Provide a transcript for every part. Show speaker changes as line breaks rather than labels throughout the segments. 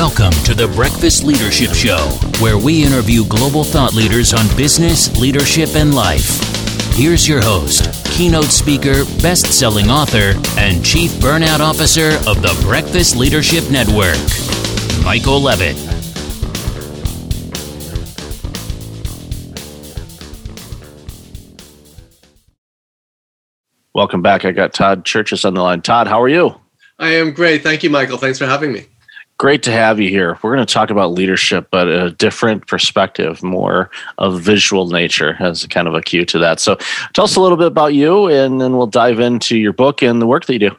Welcome to the Breakfast Leadership Show, where we interview global thought leaders on business, leadership, and life. Here's your host, keynote speaker, best selling author, and chief burnout officer of the Breakfast Leadership Network, Michael Levitt.
Welcome back. I got Todd Cherches on the line. Todd, how are you?
I am great. Thank you, Michael. Thanks for having me.
Great to have you here. We're going to talk about leadership, but a different perspective, more of visual nature as kind of a cue to that. So tell us a little bit about you, and then we'll dive into your book and the work that you do.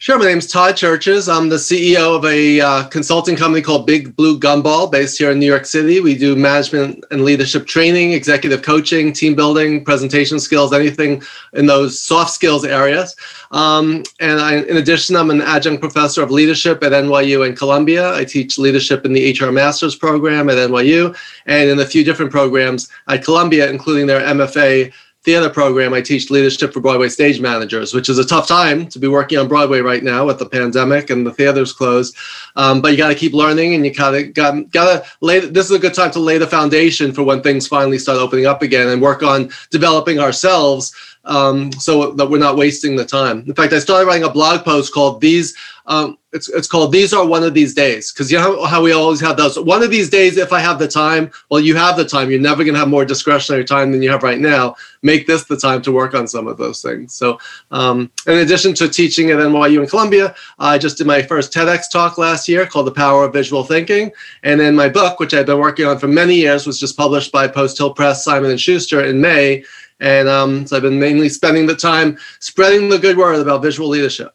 Sure. My name is Todd Cherches. I'm the CEO of a uh, consulting company called Big Blue Gumball based here in New York City. We do management and leadership training, executive coaching, team building, presentation skills, anything in those soft skills areas. Um, and I, in addition, I'm an adjunct professor of leadership at NYU and Columbia. I teach leadership in the HR Master's program at NYU and in a few different programs at Columbia, including their MFA theater program, I teach leadership for Broadway stage managers, which is a tough time to be working on Broadway right now with the pandemic and the theaters closed. Um, but you got to keep learning, and you gotta got gotta lay. This is a good time to lay the foundation for when things finally start opening up again, and work on developing ourselves um, so that we're not wasting the time. In fact, I started writing a blog post called "These." Um, it's, it's called "These Are One of These Days" because you know how we always have those. One of these days, if I have the time, well, you have the time. You're never going to have more discretionary time than you have right now. Make this the time to work on some of those things. So, um, in addition to teaching at NYU and Columbia, I just did my first TEDx talk last year called "The Power of Visual Thinking," and then my book, which I've been working on for many years, was just published by Post Hill Press, Simon and Schuster in May and um, so I've been mainly spending the time spreading the good word about visual leadership.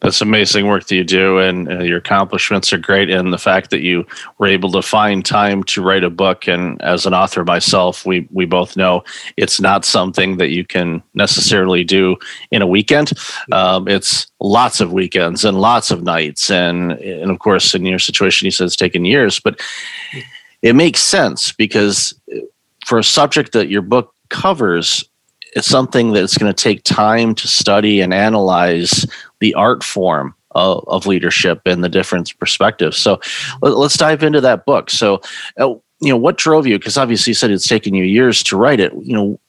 That's amazing work that you do, and uh, your accomplishments are great. And the fact that you were able to find time to write a book, and as an author myself, we we both know it's not something that you can necessarily do in a weekend. Um, it's lots of weekends and lots of nights, and and of course, in your situation, you said it's taken years, but it makes sense because for a subject that your book covers it's something that's going to take time to study and analyze the art form of, of leadership and the different perspectives. So let, us dive into that book. So, uh, you know, what drove you? Because obviously you said it's taken you years to write it. You know,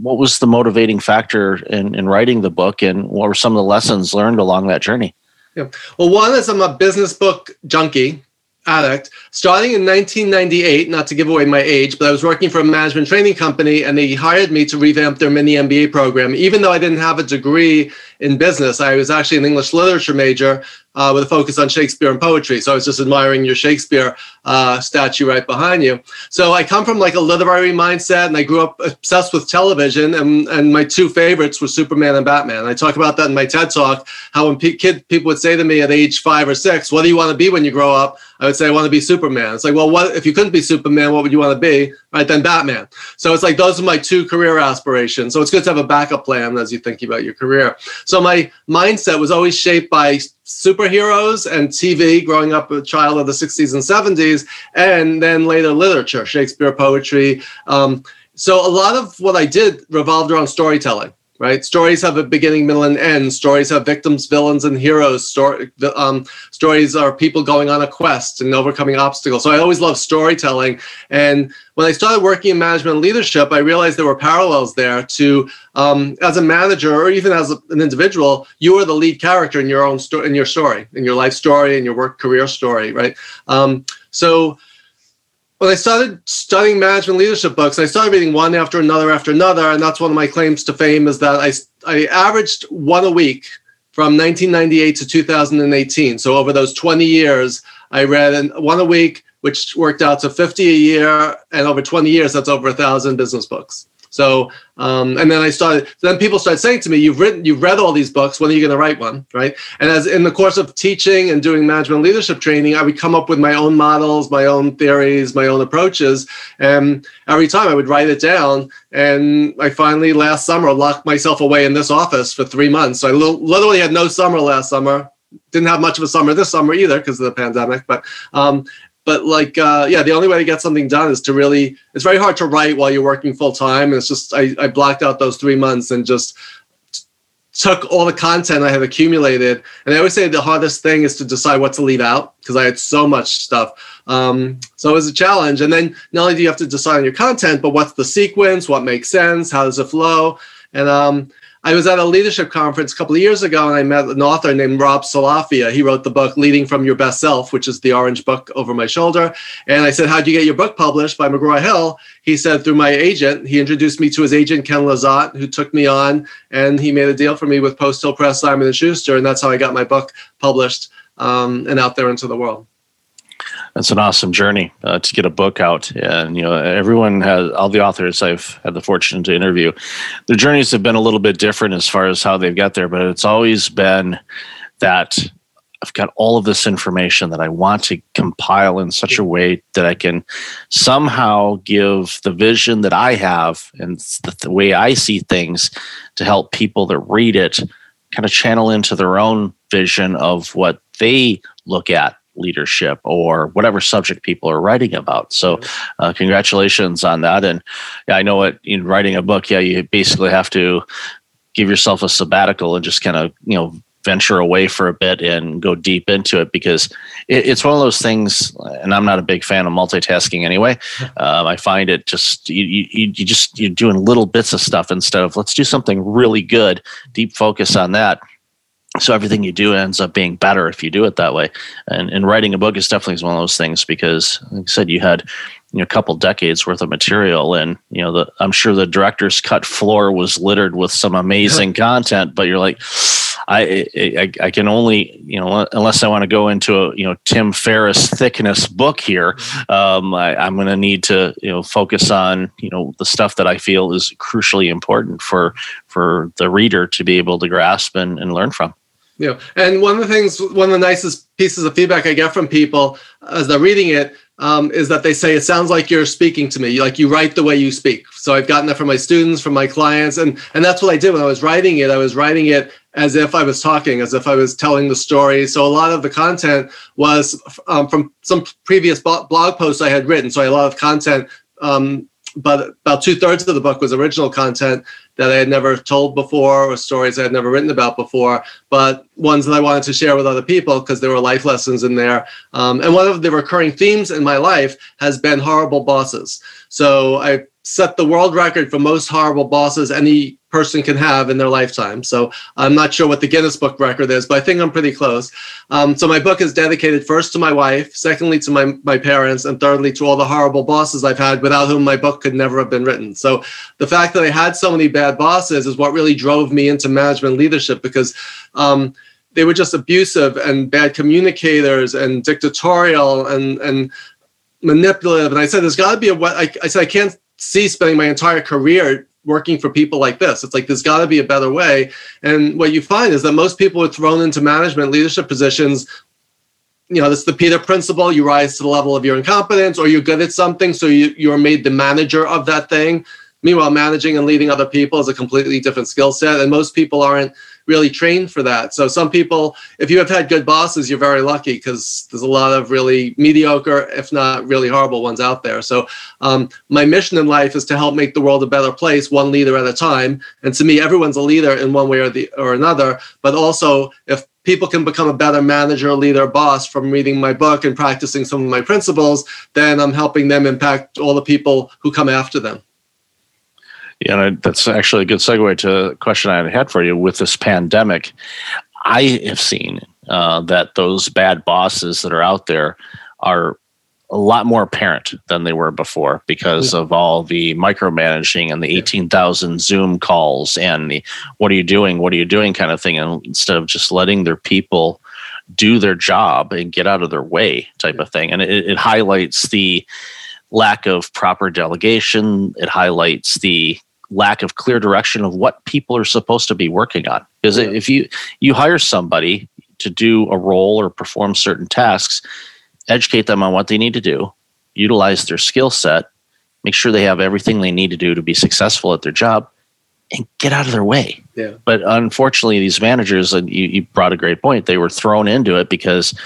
what was the motivating factor in, in writing the book and what were some of the lessons learned along that journey?
Yeah. Well, one is I'm a business book junkie addict. Starting in 1998, not to give away my age, but I was working for a management training company and they hired me to revamp their mini MBA program. Even though I didn't have a degree in business, I was actually an English literature major uh, with a focus on Shakespeare and poetry. So I was just admiring your Shakespeare uh, statue right behind you. So I come from like a literary mindset, and I grew up obsessed with television. And, and my two favorites were Superman and Batman. I talk about that in my TED talk. How when kid people would say to me at age five or six, "What do you want to be when you grow up?" I would say, "I want to be Superman." It's like, well, what if you couldn't be Superman? What would you want to be? Right then, Batman. So it's like those are my two career aspirations. So it's good to have a backup plan as you think about your career. So my mindset was always shaped by superheroes and TV, growing up a child of the 60s and 70s, and then later literature, Shakespeare, poetry. Um, so a lot of what I did revolved around storytelling right? Stories have a beginning, middle, and end. Stories have victims, villains, and heroes. Story, um, stories are people going on a quest and overcoming obstacles. So I always love storytelling. And when I started working in management and leadership, I realized there were parallels there to um, as a manager or even as a, an individual, you are the lead character in your own story, in your story, in your life story, in your work career story, right? Um, so when I started studying management leadership books, I started reading one after another after another, and that's one of my claims to fame is that I I averaged one a week from 1998 to 2018. So over those 20 years, I read one a week, which worked out to 50 a year, and over 20 years, that's over a thousand business books. So, um, and then I started, then people started saying to me, you've written, you've read all these books. When are you going to write one? Right. And as in the course of teaching and doing management leadership training, I would come up with my own models, my own theories, my own approaches. And every time I would write it down. And I finally last summer locked myself away in this office for three months. So I literally had no summer last summer didn't have much of a summer this summer either because of the pandemic but um, but like uh, yeah the only way to get something done is to really it's very hard to write while you're working full time and it's just I, I blocked out those three months and just took all the content I have accumulated, and I always say the hardest thing is to decide what to leave out because I had so much stuff. Um, so it was a challenge. And then not only do you have to decide on your content, but what's the sequence, what makes sense, how does it flow, and um, I was at a leadership conference a couple of years ago and I met an author named Rob Salafia. He wrote the book Leading from Your Best Self, which is the orange book over my shoulder. And I said, How'd you get your book published by McGraw Hill? He said, Through my agent. He introduced me to his agent, Ken Lizotte, who took me on and he made a deal for me with Post Hill Press, Simon Schuster. And that's how I got my book published um, and out there into the world
it's an awesome journey uh, to get a book out. And you know everyone has all the authors i've had the fortune to interview their journeys have been a little bit different as far as how they've got there but it's always been that i've got all of this information that i want to compile in such a way that i can somehow give the vision that i have and the, the way i see things to help people that read it kind of channel into their own vision of what they look at leadership or whatever subject people are writing about. So, uh, congratulations on that. And yeah, I know it in writing a book, yeah, you basically have to give yourself a sabbatical and just kind of you know venture away for a bit and go deep into it because it, it's one of those things and i'm not a big fan of multitasking anyway um, i find it just you, you, you just you're doing little bits of stuff instead of let's do something really good deep focus on that so everything you do ends up being better if you do it that way and, and writing a book is definitely one of those things because like i said you had you know, a couple decades worth of material and you know the i'm sure the director's cut floor was littered with some amazing content but you're like I, I, I can only you know unless I want to go into a you know Tim Ferriss thickness book here, um, I, I'm going to need to you know focus on you know the stuff that I feel is crucially important for for the reader to be able to grasp and, and learn from.
Yeah, and one of the things, one of the nicest pieces of feedback I get from people as they're reading it um, is that they say it sounds like you're speaking to me, like you write the way you speak. So I've gotten that from my students, from my clients, and and that's what I did when I was writing it. I was writing it as if I was talking, as if I was telling the story. So a lot of the content was um, from some previous blog posts I had written. So I had a lot of content um, but about two thirds of the book was original content that I had never told before or stories I had never written about before, but ones that I wanted to share with other people because there were life lessons in there. Um, and one of the recurring themes in my life has been horrible bosses. So I set the world record for most horrible bosses any person can have in their lifetime. So I'm not sure what the Guinness Book record is, but I think I'm pretty close. Um, so my book is dedicated first to my wife, secondly to my, my parents, and thirdly to all the horrible bosses I've had without whom my book could never have been written. So the fact that I had so many bad bosses is what really drove me into management leadership because um, they were just abusive and bad communicators and dictatorial and, and manipulative. And I said, there's got to be a way. I, I said, I can't see spending my entire career working for people like this. It's like there's got to be a better way. And what you find is that most people are thrown into management leadership positions. You know, it's the Peter principle. You rise to the level of your incompetence, or you're good at something, so you, you're made the manager of that thing. Meanwhile, managing and leading other people is a completely different skill set, and most people aren't really trained for that. So some people, if you have had good bosses, you're very lucky because there's a lot of really mediocre, if not really horrible ones out there. So um, my mission in life is to help make the world a better place, one leader at a time. And to me, everyone's a leader in one way or the or another. But also, if people can become a better manager, leader, boss from reading my book and practicing some of my principles, then I'm helping them impact all the people who come after them.
Yeah, and that's actually a good segue to a question I had for you. With this pandemic, I have seen uh, that those bad bosses that are out there are a lot more apparent than they were before because yeah. of all the micromanaging and the 18,000 Zoom calls and the what are you doing? What are you doing kind of thing. And instead of just letting their people do their job and get out of their way type yeah. of thing. And it, it highlights the lack of proper delegation. It highlights the lack of clear direction of what people are supposed to be working on. Because yeah. if you you hire somebody to do a role or perform certain tasks, educate them on what they need to do, utilize their skill set, make sure they have everything they need to do to be successful at their job, and get out of their way.
Yeah.
But unfortunately, these managers, and you, you brought a great point, they were thrown into it because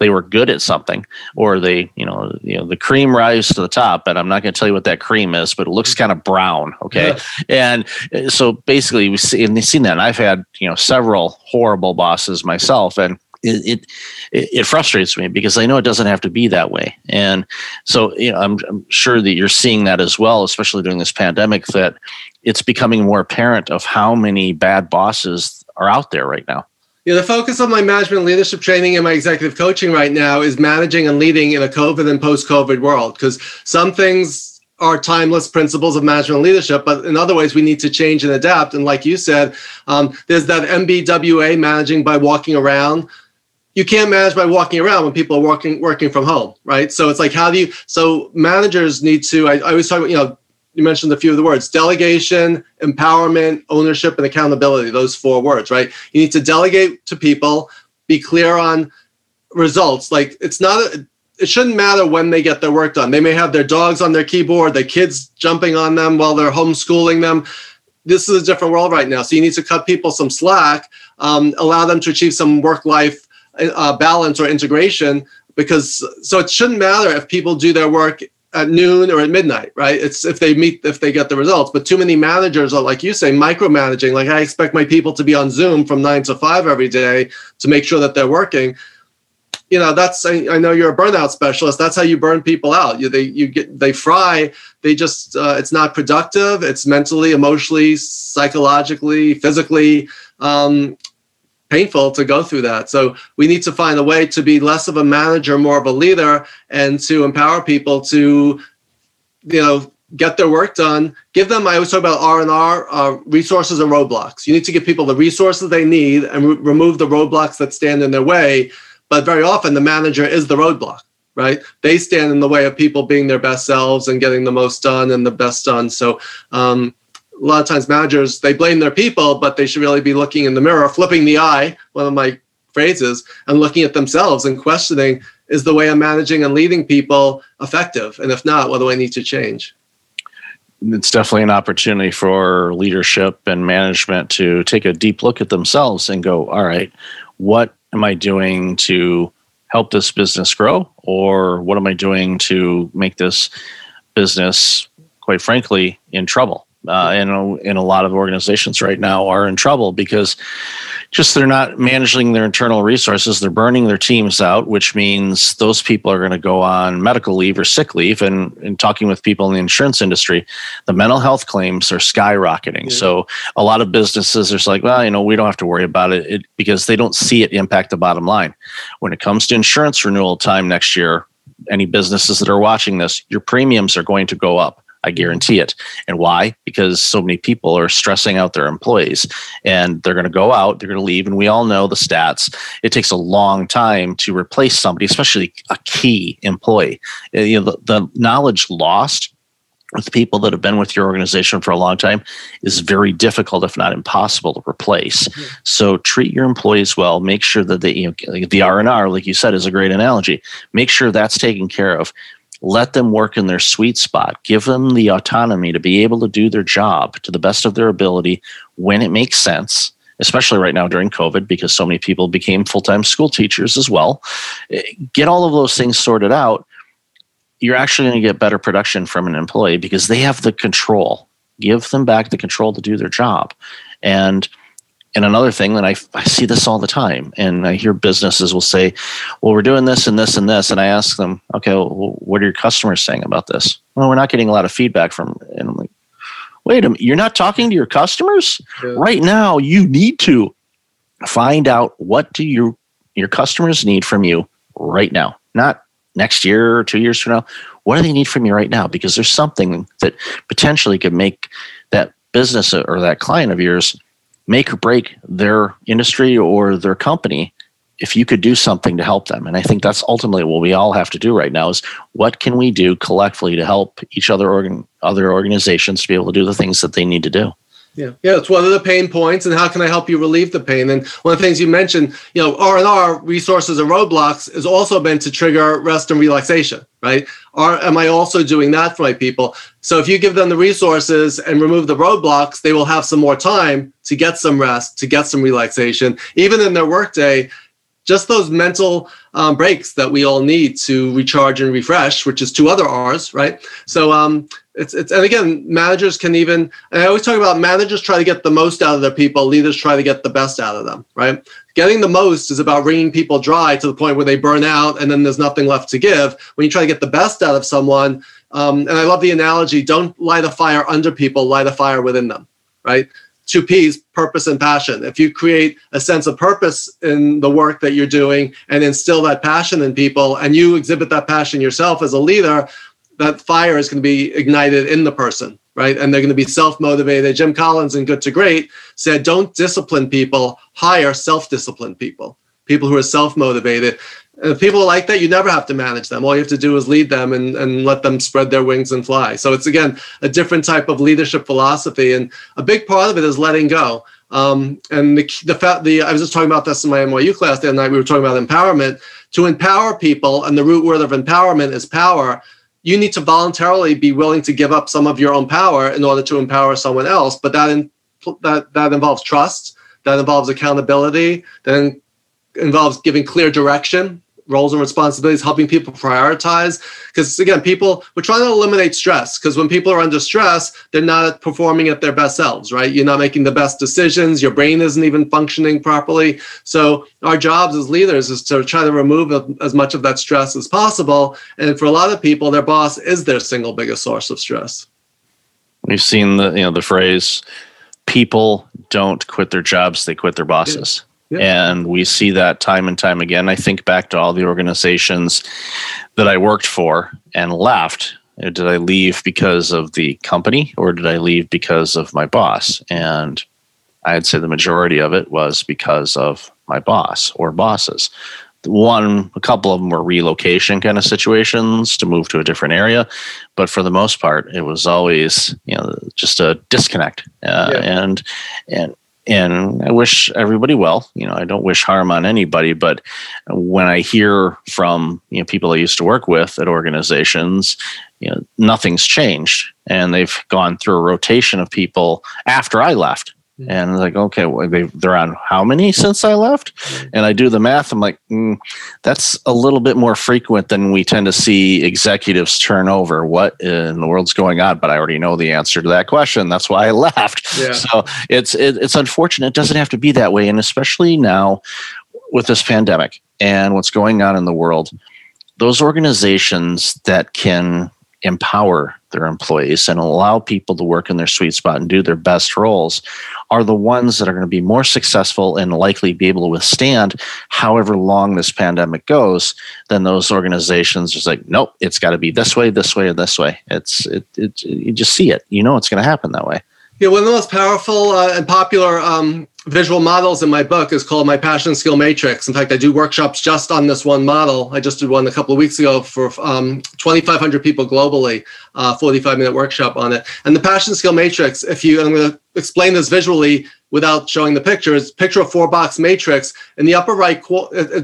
they were good at something or they you know you know the cream rises to the top and i'm not going to tell you what that cream is but it looks kind of brown okay yeah. and uh, so basically we see and they've seen that and i've had you know several horrible bosses myself and it, it, it frustrates me because I know it doesn't have to be that way, and so you know I'm, I'm sure that you're seeing that as well, especially during this pandemic. That it's becoming more apparent of how many bad bosses are out there right now.
Yeah, the focus of my management leadership training and my executive coaching right now is managing and leading in a COVID and post COVID world because some things are timeless principles of management leadership, but in other ways, we need to change and adapt. And like you said, um, there's that MBWA managing by walking around. You can't manage by walking around when people are working working from home, right? So it's like, how do you? So managers need to. I, I always talk about, you know, you mentioned a few of the words delegation, empowerment, ownership, and accountability, those four words, right? You need to delegate to people, be clear on results. Like it's not, a, it shouldn't matter when they get their work done. They may have their dogs on their keyboard, their kids jumping on them while they're homeschooling them. This is a different world right now. So you need to cut people some slack, um, allow them to achieve some work life uh, balance or integration because so it shouldn't matter if people do their work at noon or at midnight, right? It's if they meet, if they get the results. But too many managers are, like you say, micromanaging. Like I expect my people to be on Zoom from nine to five every day to make sure that they're working. You know, that's I, I know you're a burnout specialist. That's how you burn people out. You they you get they fry. They just uh, it's not productive. It's mentally, emotionally, psychologically, physically. Um, painful to go through that. So we need to find a way to be less of a manager, more of a leader, and to empower people to, you know, get their work done. Give them. I always talk about R and R uh, resources and roadblocks. You need to give people the resources they need and re- remove the roadblocks that stand in their way. But very often, the manager is the roadblock. Right? They stand in the way of people being their best selves and getting the most done and the best done. So. Um, a lot of times managers they blame their people but they should really be looking in the mirror flipping the eye one of my phrases and looking at themselves and questioning is the way i'm managing and leading people effective? And if not what do i need to change?
It's definitely an opportunity for leadership and management to take a deep look at themselves and go all right what am i doing to help this business grow? Or what am i doing to make this business quite frankly in trouble uh, in, a, in a lot of organizations right now are in trouble because just they're not managing their internal resources. They're burning their teams out, which means those people are going to go on medical leave or sick leave. And, in talking with people in the insurance industry, the mental health claims are skyrocketing. Mm-hmm. So a lot of businesses are like, well, you know, we don't have to worry about it, it because they don't see it impact the bottom line. When it comes to insurance renewal time next year, any businesses that are watching this, your premiums are going to go up I guarantee it. And why? Because so many people are stressing out their employees and they're going to go out, they're going to leave. And we all know the stats. It takes a long time to replace somebody, especially a key employee. Uh, you know, the, the knowledge lost with people that have been with your organization for a long time is very difficult, if not impossible, to replace. Mm-hmm. So treat your employees well. Make sure that they, you know, the R and R, like you said, is a great analogy. Make sure that's taken care of let them work in their sweet spot. Give them the autonomy to be able to do their job to the best of their ability when it makes sense especially right now during covid because so many people became full-time school teachers as well. Eh, get all of those things sorted out. You're actually going to get better production from an employee because they have the control. Give them back the control to do their job. And and another thing that I, I see this all the time and i hear businesses will say well we're doing this and this and this and i ask them okay well, what are your customers saying about this? Well we're not getting a lot of feedback from and i'm like wait a minute you're not talking to your customers? Yeah. right now you need to find out what do your your customers need from you right now not next year or two years from now. What do they need from you right now? Because there's something that potentially could make that business uh, or that client of yours make or break their industry or their company if you could do something to help them. And i think that's ultimately what we all have to do right now is what can we do collectively to help each other organ other organizations to be able to do the things that they need to do
yeah, yeah, it's one of the pain points, and how can I help you relieve the pain? And one of the things you mentioned, you know, R and R resources and roadblocks is also meant to trigger rest and relaxation, right? Or am I also doing that for my people? So if you give them the resources and remove the roadblocks, they will have some more time to get some rest, to get some relaxation, even in their workday. Just those mental um, breaks that we all need to recharge and refresh, which is two other R's, right? So um, it's it's and again, managers can even. I always talk about managers try to get the most out of their people. Leaders try to get the best out of them, right? Getting the most is about wringing people dry to the point where they burn out and then there's nothing left to give. When you try to get the best out of someone, um, and I love the analogy: don't light a fire under people, light a fire within them, right? Two P's, purpose and passion. If you create a sense of purpose in the work that you're doing and instill that passion in people, and you exhibit that passion yourself as a leader, that fire is going to be ignited in the person, right? And they're going to be self motivated. Jim Collins in Good to Great said, don't discipline people, hire self disciplined people, people who are self motivated. If people are like that, you never have to manage them. All you have to do is lead them and, and let them spread their wings and fly. So it's again a different type of leadership philosophy, and a big part of it is letting go. Um, and the the fact the I was just talking about this in my NYU class the other night. We were talking about empowerment. To empower people, and the root word of empowerment is power. You need to voluntarily be willing to give up some of your own power in order to empower someone else. But that in, that that involves trust. That involves accountability. That involves giving clear direction roles and responsibilities, helping people prioritize. Because again, people, we're trying to eliminate stress because when people are under stress, they're not performing at their best selves, right? You're not making the best decisions. Your brain isn't even functioning properly. So our jobs as leaders is to try to remove as much of that stress as possible. And for a lot of people, their boss is their single biggest source of stress.
We've seen the, you know, the phrase, people don't quit their jobs, they quit their bosses. Yeah and we see that time and time again. I think back to all the organizations that I worked for and left. Did I leave because of the company or did I leave because of my boss? And I'd say the majority of it was because of my boss or bosses. One, a couple of them were relocation kind of situations to move to a different area, but for the most part, it was always you know just a disconnect. Uh, yeah. And and and I wish everybody well. You know, I don't wish harm on anybody, but when I hear from you know people I used to work with at organizations, you know, nothing's changed, and they've gone through a rotation of people after I left. And like, okay, well, they they're on how many since I left? And I do the math. I'm like, mm, that's a little bit more frequent than we tend to see executives turn over. What in the world's going on? But I already know the answer to that question. That's why I left. Yeah. So it's it, it's unfortunate. It doesn't have to be that way, and especially now with this pandemic and what's going on in the world, those organizations that can empower their employees and allow people to work in their sweet spot and do their best roles are the ones that are going to be more successful and likely be able to withstand however long this pandemic goes than those organizations just like nope it's got to be this way this way and this way. It's it, it you just see it. You know it's going to happen that way.
Yeah one of the most powerful uh, and popular um, visual models in my book is called my passion skill matrix. In fact i do workshops just on this one model. I just did one a couple of weeks ago for um, 2500 people globally uh, 45 minute workshop on it. And the passion skill matrix if you i'm going to explain this visually without showing the picture. pictures picture a four box matrix. In the upper right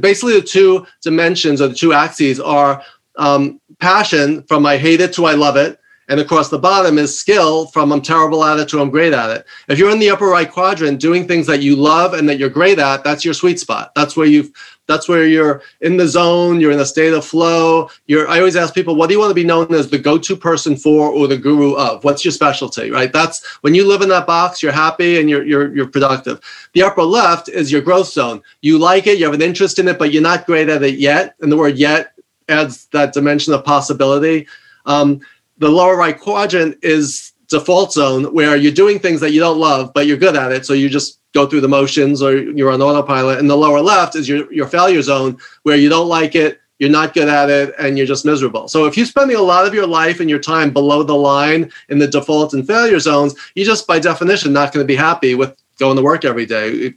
basically the two dimensions or the two axes are um, passion from i hate it to i love it and across the bottom is skill from I'm terrible at it to I'm great at it. If you're in the upper right quadrant doing things that you love and that you're great at, that's your sweet spot. That's where you've that's where you're in the zone, you're in a state of flow. You're I always ask people, what do you want to be known as the go-to person for or the guru of? What's your specialty? Right? That's when you live in that box, you're happy and you're you're you're productive. The upper left is your growth zone. You like it, you have an interest in it, but you're not great at it yet. And the word yet adds that dimension of possibility. Um, the lower right quadrant is default zone where you're doing things that you don't love, but you're good at it. So you just go through the motions or you're on autopilot. And the lower left is your, your failure zone where you don't like it, you're not good at it, and you're just miserable. So if you're spending a lot of your life and your time below the line in the default and failure zones, you're just by definition not going to be happy with going to work every day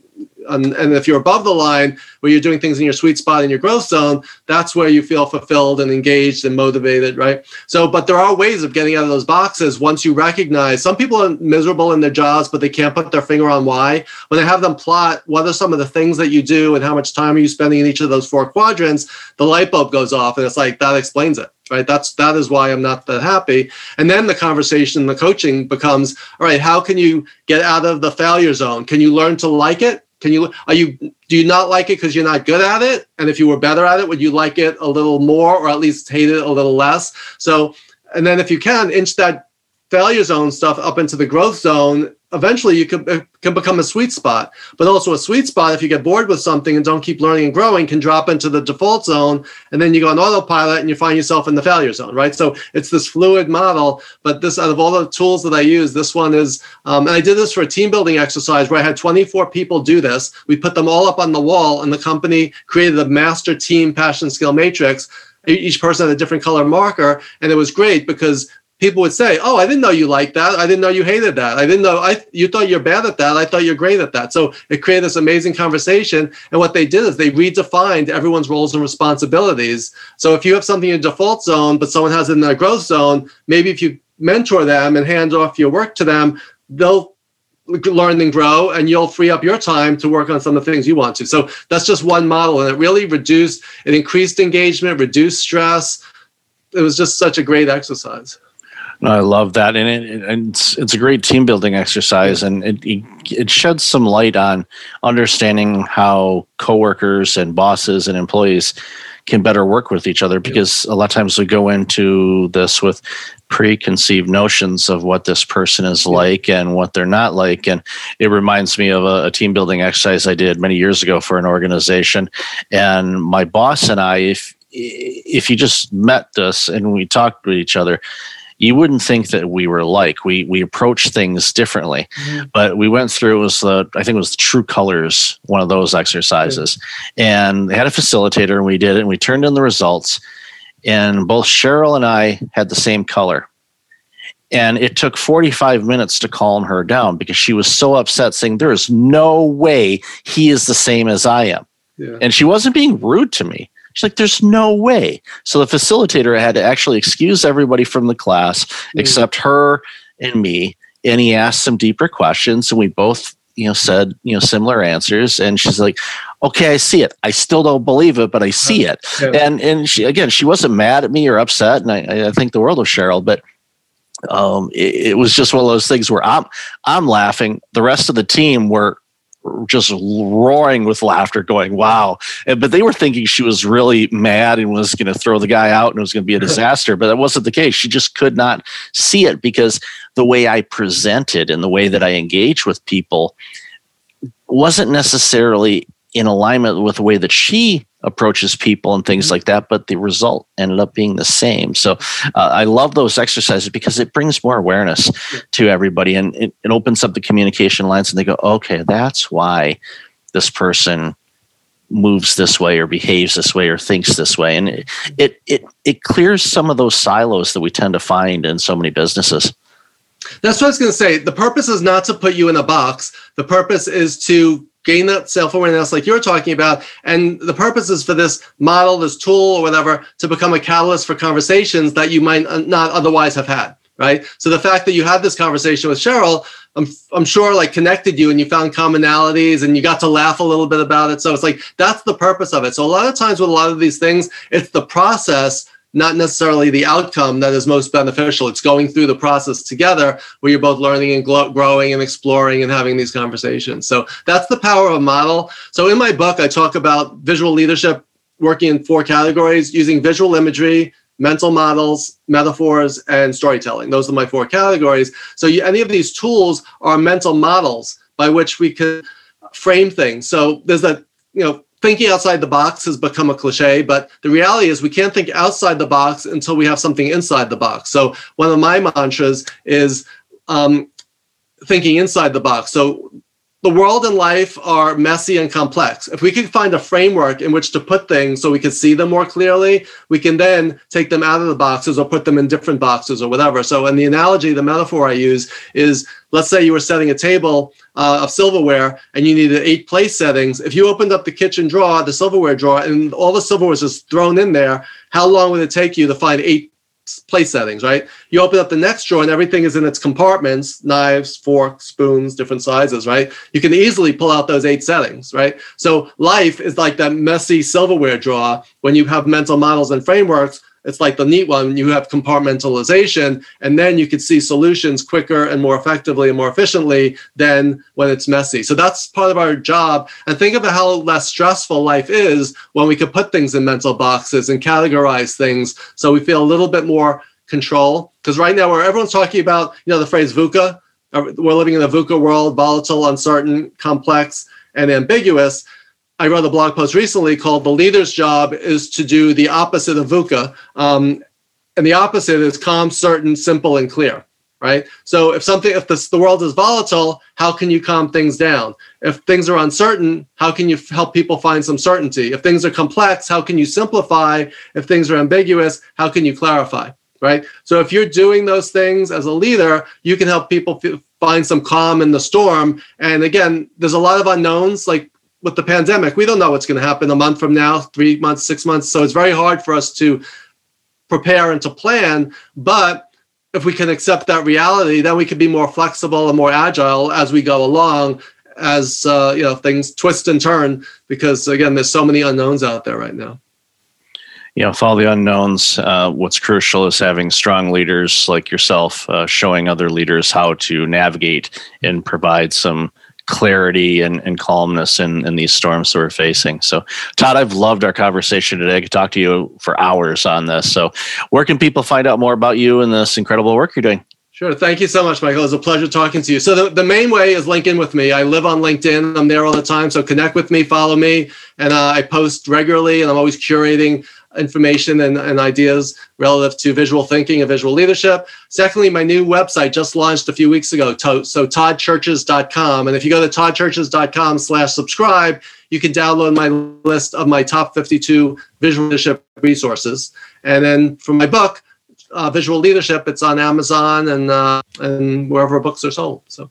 and, and if you're above the line where you're doing things in your sweet spot in your growth zone that's where you feel fulfilled and engaged and motivated right? So but there are ways of getting out of those boxes once you recognize some people are miserable in their jobs but they can't put their finger on why. When they have them plot what are some of the things that you do and how much time are you spending in each of those four quadrants the light bulb goes off and it's like that explains it right? That's that is why i'm not that happy. And then the conversation the coaching becomes all right how can you get out of the failure zone? Can you learn to like it Can you are you do you not like it because you're not good at it? And if you were better at it, would you like it a little more or at least hate it a little less? So and then if you can inch that failure zone stuff up into the growth zone eventually you can, uh, can become a sweet spot. But also a sweet spot if you get bored with something and don't keep learning and growing can drop into the default zone and then you go on autopilot and you find yourself in the failure zone right? So it's this fluid model but this out of all the tools that i use this one is um, and i did this for a team building exercise where i had 24 people do this. We put them all up on the wall and the company created a master team passion skill matrix. Each person had a different color marker and it was great because people would say, "Oh, I didn't know you liked that. I didn't know you hated that. I didn't know I you thought you're bad at that. I thought you're great at that." So it created this amazing conversation. And what they did is they redefined everyone's roles and responsibilities. So if you have something in a default zone, but someone has it in their growth zone, maybe if you mentor them and hand off your work to them, they'll learn and grow and you'll free up your time to work on some of the things you want to so that's just one model and it really reduced it increased engagement reduced stress it was just such a great exercise
I love that, and, it, and it's it's a great team building exercise, and it it sheds some light on understanding how coworkers and bosses and employees can better work with each other. Because a lot of times we go into this with preconceived notions of what this person is like and what they're not like. And it reminds me of a, a, team building exercise i did many years ago for an organization. And my boss and i if if you just met us and we talked with each other you wouldn't think that we were like we we approach things differently. Mm-hmm. but we went through it was the i think it was the true colors one of those exercises. And they had a facilitator and we did it and we turned in the results. And both cheryl and i had the same color. And it took 45 minutes to calm her down because she was so upset saying there is no way he is the same as i am. Yeah. and she wasn't being rude to me She's like, there's no way. So the facilitator had to actually excuse everybody from the class mm-hmm. except her and me. And he asked some deeper questions, and we both, you know, said, you know, similar answers. And she's like, okay, I see it. I still don't believe it, but I see it. Yeah. And and she again, she wasn't mad at me or upset. And I, I think the world of Cheryl, but um, it, it, was just one of those things where I'm I'm laughing. The rest of the team were just roaring with laughter, going, wow. But they were thinking she was really mad and was going to throw the guy out and it was going to be a disaster. But that wasn't the case. She just could not see it because the way I presented and the way that I engage with people wasn't necessarily in alignment with the way that she approaches people and things mm-hmm. like that, but the result ended up being the same. So uh, I love those exercises because it brings more awareness to everybody and it, it opens up the communication lines and they go, okay, that's why this person moves this way or behaves this way or thinks this way. And it, it it it clears some of those silos that we tend to find in so many businesses.
That's what i was going to say. The purpose is not to put you in a box. The purpose is to gain that self-awareness like you're talking about and the purpose is for this model this tool or whatever to become a catalyst for conversations that you might not otherwise have had right? So the fact that you had this conversation with cheryl I'm, I'm sure like connected you and you found commonalities and you got to laugh a little bit about it. So it's like that's the purpose of it. So a lot of times with a lot of these things it's the process not necessarily the outcome that is most beneficial. It's going through the process together where you're both learning and growing and exploring and having these conversations. So that's the power of a model. So in my book, I talk about visual leadership working in four categories using visual imagery, mental models, metaphors, and storytelling. Those are my four categories. So you, any of these tools are mental models by which we can frame things. So there's a you know thinking outside the box has become a cliche, but the reality is we can't think outside the box until we have something inside the box. So one of my mantras is um, thinking inside the box. So the world and life are messy and complex. If we could find a framework in which to put things so we could see them more clearly, we can then take them out of the boxes or put them in different boxes or whatever. So, in the analogy, the metaphor I use is let's say you were setting a table uh, of silverware and you needed eight place settings. If you opened up the kitchen drawer, the silverware drawer, and all the silverware was just thrown in there, how long would it take you to find eight place settings, right? You open up the next drawer and everything is in its compartments, knives, forks, spoons, different sizes, right? You can easily pull out those eight settings, right? So life is like that messy silverware drawer when you have mental models and frameworks it's like the neat one. You have compartmentalization, and then you could see solutions quicker and more effectively and more efficiently than when it's messy. So that's part of our job. And think about how less stressful life is when we could put things in mental boxes and categorize things so we feel a little bit more control. Because right now, where everyone's talking about, you know, the phrase VUCA, uh, we're living in a VUCA world, volatile, uncertain, complex, and ambiguous. I wrote a blog post recently called "The Leader's Job is to do the opposite of VUCA," um, and the opposite is calm, certain, simple, and clear. Right. So if something, if this, the world is volatile, how can you calm things down? If things are uncertain, how can you help people find some certainty? If things are complex, how can you simplify? If things are ambiguous, how can you clarify? Right. So if you're doing those things as a leader, you can help people f- find some calm in the storm. And again, there's a lot of unknowns. Like with the pandemic, we don't know what's going to happen a month from now, three months, six months. So it's very hard for us to prepare and to plan. But if we can accept that reality, then we can be more flexible and more agile as we go along, as uh, you know things twist and turn. Because again, there's so many unknowns out there right now.
You know, all the unknowns, uh, what's crucial is having strong leaders like yourself, uh, showing other leaders how to navigate and provide some clarity and, and calmness in, in these storms that we're facing. So, Todd, I've loved our conversation today. I could talk to you for hours on this. So, where can people find out more about you and this incredible work you're doing?
Sure. Thank you so much, Michael. It's a pleasure talking to you. So the, the main way is link in with me. I live on LinkedIn. I'm there all the time. So connect with me, follow me, and uh, I post regularly, and I'm always curating information and, and ideas relative to visual thinking and visual leadership. Secondly, my new website just launched a few weeks ago, so toddcherches.com. And if you go to toddcherches.com slash subscribe, you can download my list of my top 52 visual leadership resources. And then for my book, uh, Visual Leadership, it's on Amazon and, uh, and wherever books are sold. So.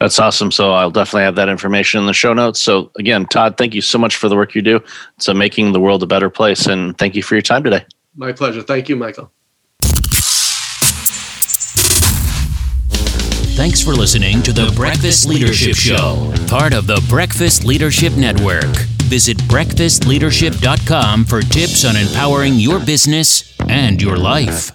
That's awesome. So I'll definitely have that information in the show notes. So again, Todd, thank you so much for the work you do. It's uh, making the world a better place. And thank you for your time today.
My pleasure. Thank you, Michael.
Thanks for listening to the Breakfast Leadership Show, part of the Breakfast Leadership Network. Visit breakfastleadership.com for tips on empowering your business and your life.